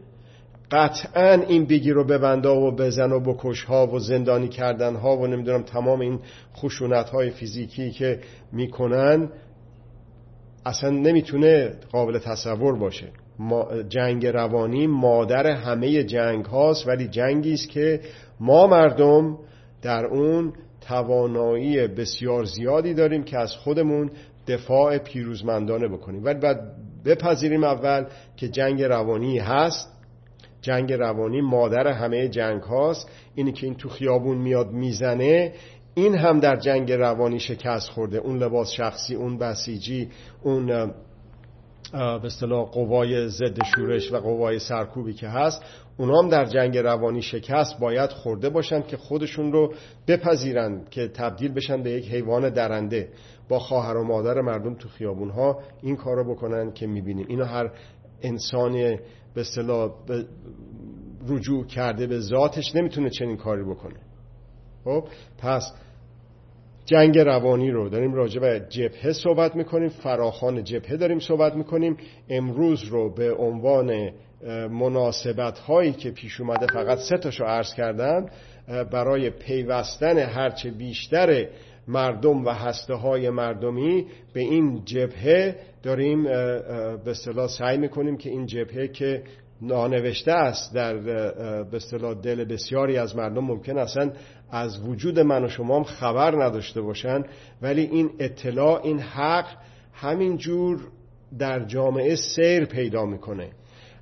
قطعا این بگیر و ببندا و بزن و بکش ها و زندانی کردن ها و نمی‌دونم تمام این خشونت های فیزیکی که می‌کنن اصلا نمی‌تونه قابل تصور باشه. جنگ روانی مادر همه جنگ هاست ولی جنگی است که ما مردم در اون توانایی بسیار زیادی داریم که از خودمون دفاع پیروزمندانه بکنیم. ولی باید بپذیریم اول که جنگ روانی هست. جنگ روانی مادر همه جنگ هاست. اینی که این تو خیابون میاد می‌زنه این هم در جنگ روانی شکست خورده. اون لباس شخصی اون بسیجی اون به اصطلاح قوای ضد شورش و قوای سرکوبی که هست اونا هم در جنگ روانی شکست باید خورده باشند که خودشون رو بپذیرند که تبدیل بشن به یک حیوان درنده. با خواهر و مادر مردم تو خیابون ها این کار رو بکنن که می‌بینیم اینو هر انسان به اصطلاح رجوع کرده به ذاتش نمی‌تونه چنین کاری بکنه. خب پس جنگ روانی رو داریم راجع به جبهه صحبت می‌کنیم فراخان جبهه داریم صحبت می‌کنیم. امروز رو به عنوان مناسبت هایی که پیش اومده فقط سه تاشو عرض کردم برای پیوستن هرچه بیشتر مردم و هسته های مردمی به این جبهه داریم به اصطلاح سعی می‌کنیم که این جبهه که نانوشته است در به اصطلاح دل بسیاری از مردم ممکن اصلا از وجود من و شما هم خبر نداشته باشن ولی این اطلاع این حق همینجور در جامعه سیر پیدا می‌کنه.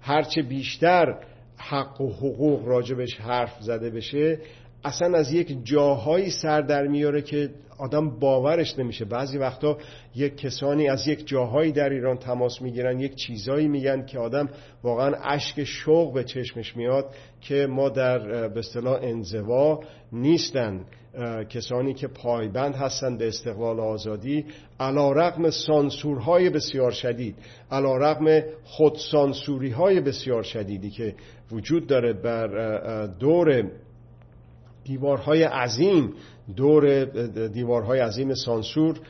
هرچه بیشتر حق و حقوق راجبش حرف زده بشه اصلا از یک جاهایی سر در میاره که آدم باورش نمیشه. بعضی وقتا یک کسانی از یک جاهایی در ایران تماس می‌گیرن یک چیزایی میگن که آدم واقعا اشک شوق به چشمش میاد که ما در به اصطلاح انزوا نیستن. کسانی که پایبند هستند به استقلال آزادی علا رقم سانسورهای بسیار شدید علا رقم خودسانسوری بسیار شدیدی که وجود داره بر دور دیوارهای عظیم دور دیوارهای عظیم سانسور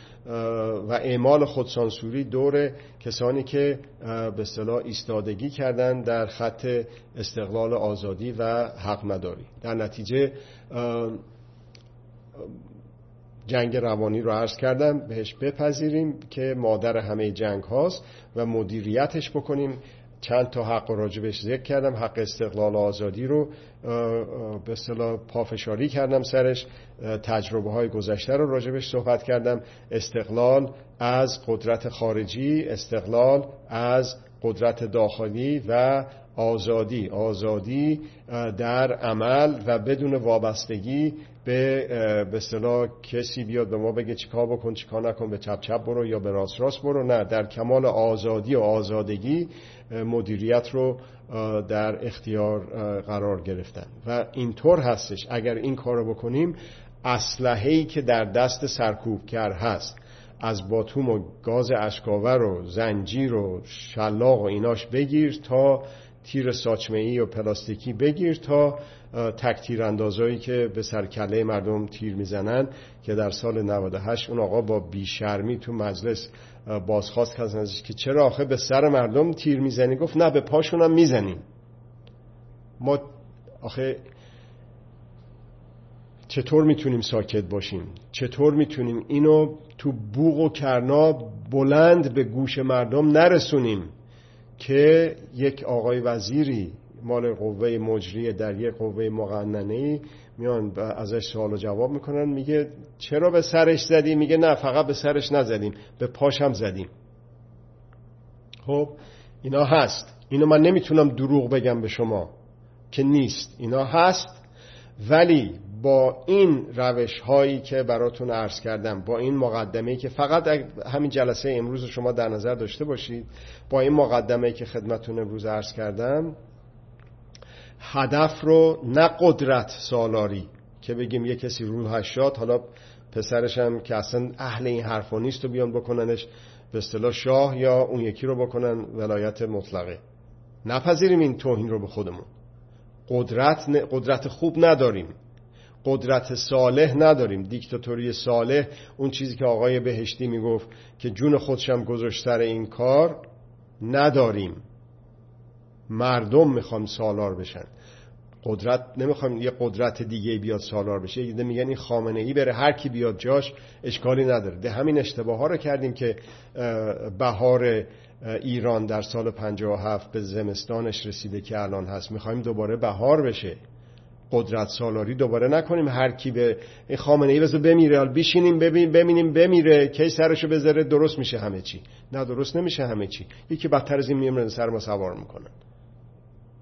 و اعمال خودسانسوری دور کسانی که به اصطلاح ایستادگی کردن در خط استقلال آزادی و حق مداری. در نتیجه جنگ روانی رو عرض کردم بهش بپذیریم که مادر همه جنگ هاست و مدیریتش بکنیم. چند تا حق راجبش ذکر کردم حق استقلال آزادی رو به اصطلاح پافشاری کردم سرش تجربه های گذشته رو راجبش صحبت کردم. استقلال از قدرت خارجی استقلال از قدرت داخلی و آزادی. آزادی در عمل و بدون وابستگی به به کسی بیاد به ما بگه چیکار بکن چیکار نکن به چپ چپ برو یا به راست راست برو. نه در کمال آزادی و آزادگی مدیریت رو در اختیار قرار گرفتن. و اینطور هستش. اگر این کار رو بکنیم اسلحه‌ای که در دست سرکوبگر هست از باتوم و گاز اشکاور و زنجیر و شلاق و ایناش بگیر تا تیر ساچمه و پلاستیکی بگیر تا تک تیر اندازایی که به سرکله مردم تیر می‌زنن که در سال 98 اون آقا با بیشرمی تو مجلس بازخواست کرد ازش که چرا آخه به سر مردم تیر می‌زنی؟ گفت نه به پاشونم می‌زنیم. ما آخه چطور می‌تونیم ساکت باشیم؟ چطور می‌تونیم اینو تو بوغ و کرنا بلند به گوش مردم نرسونیم؟ که یک آقای وزیری مال قوه مجریه در یک قوه مقننه میان ازش سوال و جواب می‌کنن میگه چرا به سرش زدیم میگه نه فقط به سرش نزدیم به پاش هم زدیم. خب اینا هست. اینو من نمی‌تونم دروغ بگم به شما که نیست. اینا هست ولی با این روش هایی که براتون عرض کردم با این مقدمه که فقط همین جلسه امروز شما در نظر داشته باشید با این مقدمه که خدمتون امروز عرض کردم هدف رو نه قدرت سالاری که بگیم یه کسی رو هشتاد حالا پسرش هم که اصلا اهل این حرفا نیست و بیان بکننش به اصطلاح شاه یا اون یکی رو بکنن ولایت مطلقه. نپذیریم این توهین رو به خودمون. قدرت, قدرت خوب نداریم. قدرت صالح نداریم. دیکتاتوری صالح اون چیزی که آقای بهشتی می‌گفت که جون خودشم گذاشتر این کار نداریم. مردم می‌خوام سالار بشن. قدرت نمی‌خوایم یه قدرت دیگه بیاد سالار بشه. یه میگن این خامنه ای بره هر کی بیاد جاش اشکالی نداره. ده همین اشتباه ها رو کردیم که بهار ایران در سال 57 به زمستانش رسیده که الان هست. می‌خوایم دوباره بهار بشه. قدرت سالاری دوباره نکنیم. هر کی به خامنه ای بذار بمیره بشینیم ببین ببینیم بمیره کی سرشو بذاره درست میشه همه چی. نه درست نمیشه همه چی. یکی بدتر از این میمونه سر ما سوار می‌کنن.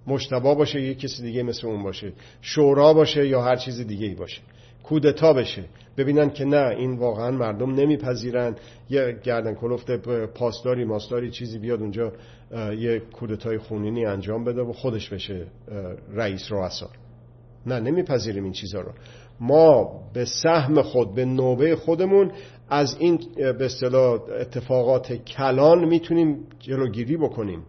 مشتبا باشه یه کسی دیگه مثل اون باشه. شورا باشه یا هر چیز دیگه ای باشه. کودتا بشه. ببینن که نه این واقعا مردم نمیپذیرن. یه گردن کلفت پاسداری ماستاری چیزی بیاد اونجا یه کودتای خونینی انجام بده و خودش بشه رئیس رؤسا. نه نمیپذیریم این چیزها رو. ما به سهم خود به نوبه خودمون از این به اصطلاح اتفاقات کلان می‌تونیم جلوگیری بکنیم.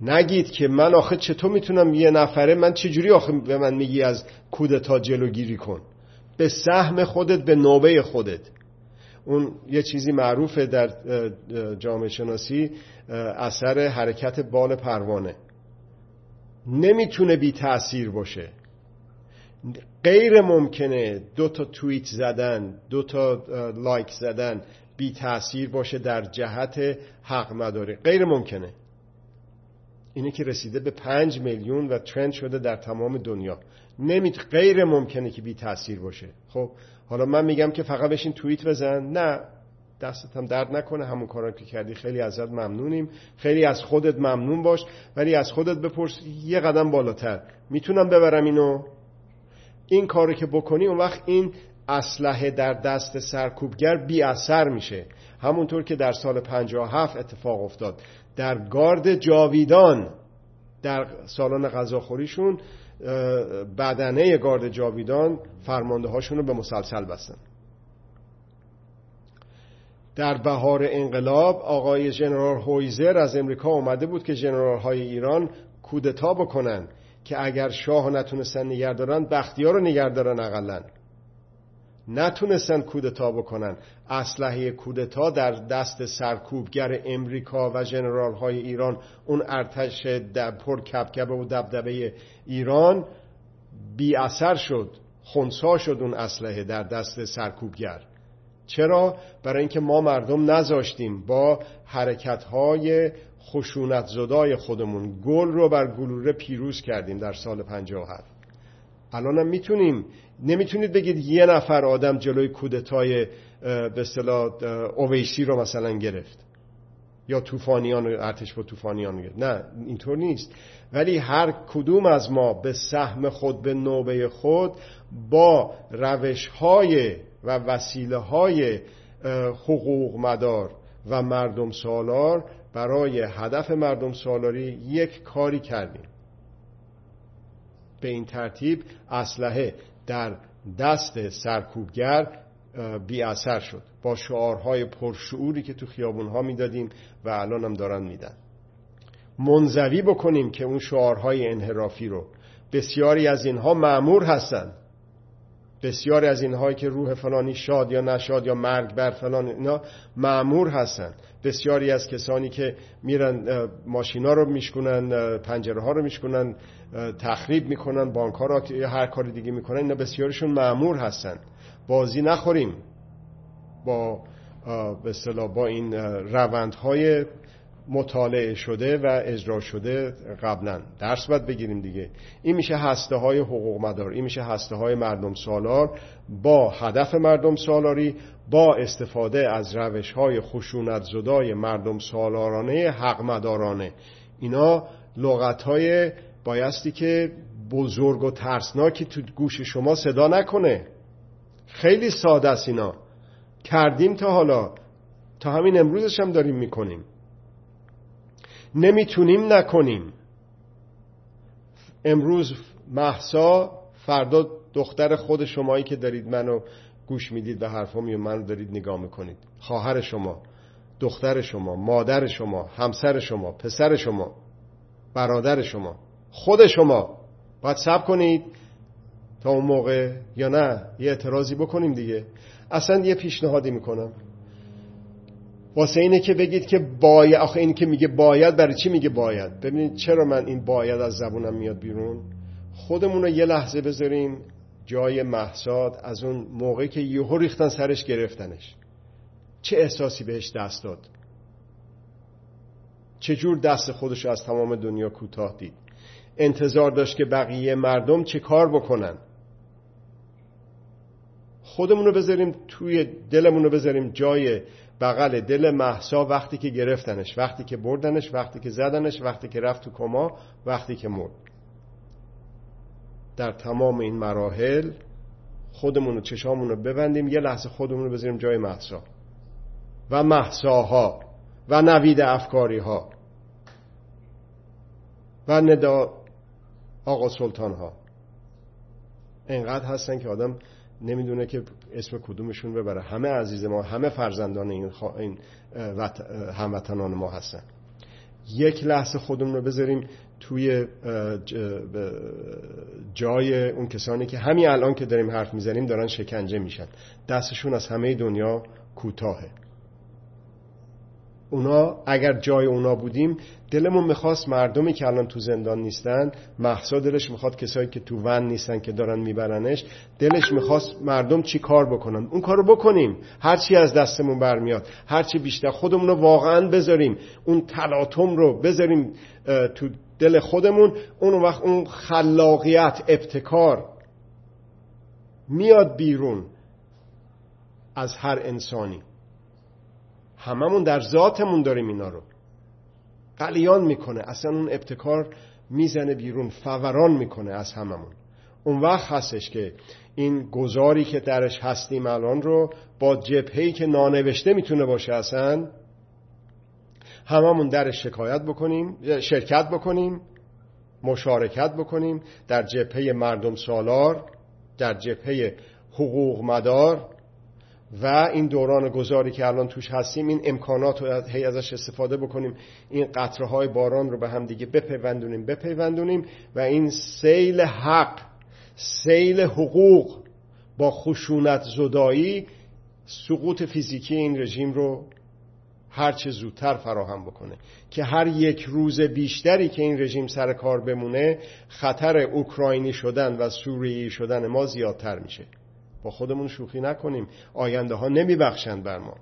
نگید که من آخه چطور می‌تونم یه نفره من چجوری آخه به من میگی از کودتا جلوگیری کن؟ به سهم خودت به نوبه خودت. اون یه چیزی معروفه در جامعه شناسی اثر حرکت بال پروانه. نمی‌تونه بی تأثیر باشه. غیر ممکنه دو تا توییت زدن دو تا لایک زدن بی تأثیر باشه در جهت حق مداری. غیر ممکنه. اینه که رسیده به پنج میلیون و ترند شده در تمام دنیا. نمی غیر ممکنه که بی تاثیر باشه. خب حالا من میگم که فقط بشین توییت بزن. نه دستت هم درد نکنه. همون کارا که کردی. خیلی ازت ممنونیم. خیلی از خودت ممنون باش. ولی از خودت بپرس. یه قدم بالاتر. می‌تونم ببرم اینو؟ این کارو که بکنی اون وقت این اسلحه در دست سرکوبگر بی اثر میشه. همونطور که در سال 57 اتفاق افتاد. در گارد جاویدان در سالن غذاخوریشون بدنه گارد جاویدان فرمانده هاشون رو به مسلسل بستن. در بهار انقلاب آقای جنرال هویزر از امریکا اومده بود که جنرال های ایران کودتا بکنن. که اگر شاه نتونستن نگه دارن بختیار رو نگه دارن اقلا. نتونستن کودتا بکنن. اسلحه کودتا در دست سرکوبگر امریکا و جنرال های ایران اون ارتش پر کبکبه و دبدبه ایران بی اثر شد خونسا شد اون اسلحه در دست سرکوبگر. چرا؟ برای اینکه ما مردم نذاشتیم با حرکت های خشونت زدای خودمون گل رو بر گلوره پیروز کردیم در سال 57 الانم می‌تونیم نمی‌تونید بگید یه نفر آدم جلوی کودتای به اصطلاح اویسی رو مثلا گرفت. یا طوفانیان ارتش با طوفانیان گرفت. نه اینطور نیست. ولی هر کدوم از ما به سهم خود به نوبه خود با روش های و وسیله های حقوق مدار و مردم سالار برای هدف مردم سالاری یک کاری کردیم. به این ترتیب اسلحه در دست سرکوبگر بی اثر شد. با شعارهای پرشعوری که تو خیابونها می‌دادیم و الان هم دارن میدن. منزوی بکنیم که اون شعارهای انحرافی رو. بسیاری از اینها معمور هستند. بسیاری از اینهایی که روح فلانی شاد یا نشاد یا مرگ بر فلان اینا معمور هستن بسیاری از کسانی که میرن ماشینا رو میشکنن پنجره ها رو میشکنن تخریب می‌کنن بانک ها رو هر کار دیگه می‌کنن اینا بسیارشون معمور هستن بازی نخوریم. با به با این روندهای مطالعه شده و اجرا شده قبلا. درس باید بگیریم دیگه. این میشه هسته های حقوق مدار این میشه هسته های مردم سالار با هدف مردم سالاری با استفاده از روش های خشونت زدای مردم سالارانه حق مدارانه اینا لغت های بایستی که بزرگ و ترسناکی تو گوش شما صدا نکنه. خیلی ساده است اینا. کردیم تا حالا. تا همین امروزش هم داریم می‌کنیم. نمی‌تونیم نکنیم. امروز محسا فردا دختر خود شمایی که دارید منو گوش می‌دید به حرفام یا منو دارید نگاه می‌کنید. خواهر شما دختر شما مادر شما همسر شما پسر شما برادر شما خود شما. باید سب کنید تا اون موقع یا نه یه اعتراضی بکنیم دیگه. اصلا یه پیشنهادی می‌کنم. واسه اینه که بگید که باید آخه این که میگه باید برای چی میگه باید؟ ببینید چرا من این باید از زبونم میاد بیرون؟ خودمون رو یه لحظه بذاریم جای محساد از اون موقعی که یهو ریختن سرش گرفتنش. چه احساسی بهش دست داد؟ چجور دست خودش از تمام دنیا کوتاه دید؟ انتظار داشت که بقیه مردم چه کار بکنن؟ خودمون رو بذاریم توی دلمون رو بذاریم جای بغل دل محسا وقتی که گرفتنش وقتی که بردنش وقتی که زدنش وقتی که رفت تو کما وقتی که مرد. در تمام این مراحل خودمون و چشامون رو ببندیم یه لحظه خودمون رو بذاریم جای محسا و محساها و نوید افکاری ها و ندا آقا سلطان ها اینقدر هستن که آدم نمی‌دونه که اسم کدومشون ببره. همه عزیز ما همه فرزندان این, این هموطنان ما هستن. یک لحظه خودمون رو بذاریم توی جای اون کسانی که همین الان که داریم حرف می‌زنیم دارن شکنجه میشن. دستشون از همه دنیا کوتاهه. اونا اگر جای اونا بودیم دلمون می‌خواست مردمی که الان تو زندان نیستن محسا دلش می‌خواد کسایی که تو ون نیستن که دارن میبرنش دلش می‌خواست مردم چی کار بکنن؟ اون کارو بکنیم. هرچی از دستمون برمیاد هرچی بیشتر خودمون رو واقعا بذاریم. اون تلاطم رو بذاریم تو دل خودمون. اون وقت اون خلاقیت ابتکار میاد بیرون از هر انسانی. هممون در ذاتمون داریم اینا رو. قلیان می‌کنه. اصلا اون ابتکار می‌زنه بیرون فوران می‌کنه از هممون. اون وقت هستش که این گذاری که درش هستیم الان رو با جبههی که نانوشته می‌تونه باشه اصلا هممون درش شکایت بکنیم شرکت بکنیم مشارکت بکنیم در جبهه مردم سالار در جبهه حقوق مدار و این دوران گذاری که الان توش هستیم این امکانات رو هی ازش استفاده بکنیم این قطره های باران رو به هم دیگه بپیوندونیم بپیوندونیم و این سیل حق سیل حقوق با خشونت زدایی سقوط فیزیکی این رژیم رو هرچه زودتر فراهم بکنه. که هر یک روز بیشتری که این رژیم سر کار بمونه خطر اوکراینی شدن و سوریایی شدن ما زیادتر میشه. با خودمون شوخی نکنیم. آینده ها نمی بخشند بر ما.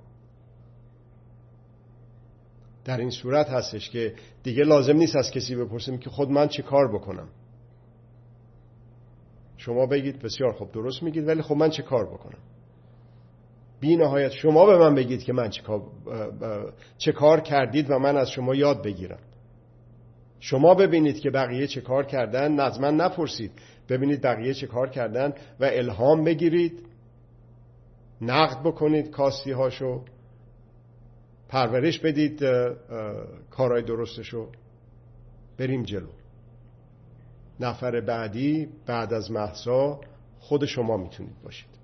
در این صورت هستش که دیگه لازم نیست از کسی بپرسیم که خود من چه کار بکنم. شما بگید بسیار خوب درست میگید ولی خب من چه کار بکنم؟ بی نهایت شما به من بگید که من چه کار, کردید و من از شما یاد بگیرم. شما ببینید که بقیه چه کار کردن از من نپرسید. ببینید بقیه چه کار کردن و الهام بگیرید. نقد بکنید کاستی هاشو پرورش بدید کارهای درستشو. بریم جلو. نفر بعدی بعد از محسا خود شما می‌تونید باشید.